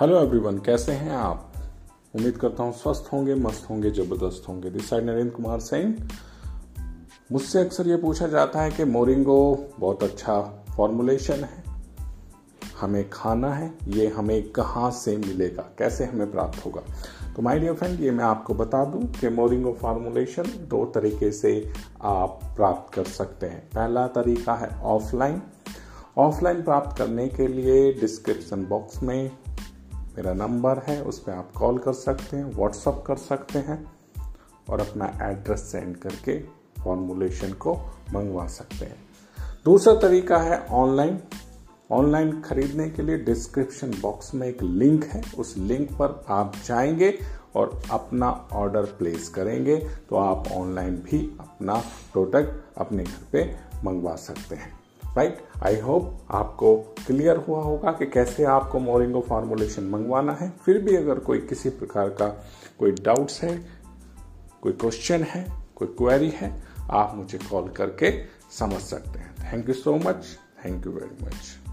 Hello everyone कैसे हैं आप? उम्मीद करता हूँ स्वस्थ होंगे, मस्त होंगे, ज़बरदस्त होंगे। दिस साइड नरेंद्र कुमार सिंह मुझसे अक्सर ये पूछा जाता है कि मोरिंगो बहुत अच्छा फॉर्मुलेशन है। हमें खाना है, ये हमें कहाँ से मिलेगा? कैसे हमें प्राप्त होगा? तो माय डियर फ्रेंड ये मैं आपको बता दूँ कि मोरिंगो फार्मूलेशन दो तरीके से आप प्राप्त कर सकते हैं। पहला तरीका है ऑफलाइन ऑफलाइन प्राप्त करने के लिए डिस्क्रिप्शन बॉक्स में मेरा नंबर है, उस पर आप कॉल कर सकते हैं व्हाट्सअप कर सकते हैं और अपना एड्रेस सेंड करके फॉर्मुलेशन को मंगवा सकते हैं। दूसरा तरीका है ऑनलाइन। ऑनलाइन खरीदने के लिए डिस्क्रिप्शन बॉक्स में एक लिंक है, उस लिंक पर आप जाएँगे और अपना ऑर्डर प्लेस करेंगे तो आप ऑनलाइन भी अपना प्रोडक्ट अपने घर पे मंगवा सकते हैं। राइट आई होप आपको क्लियर हुआ होगा कि कैसे आपको मोरिंगो फार्मूलेशन मंगवाना है। फिर भी अगर कोई किसी प्रकार का कोई डाउट्स है, कोई क्वेश्चन है, कोई क्वेरी है, आप मुझे कॉल करके समझ सकते हैं। Thank you so much thank you very much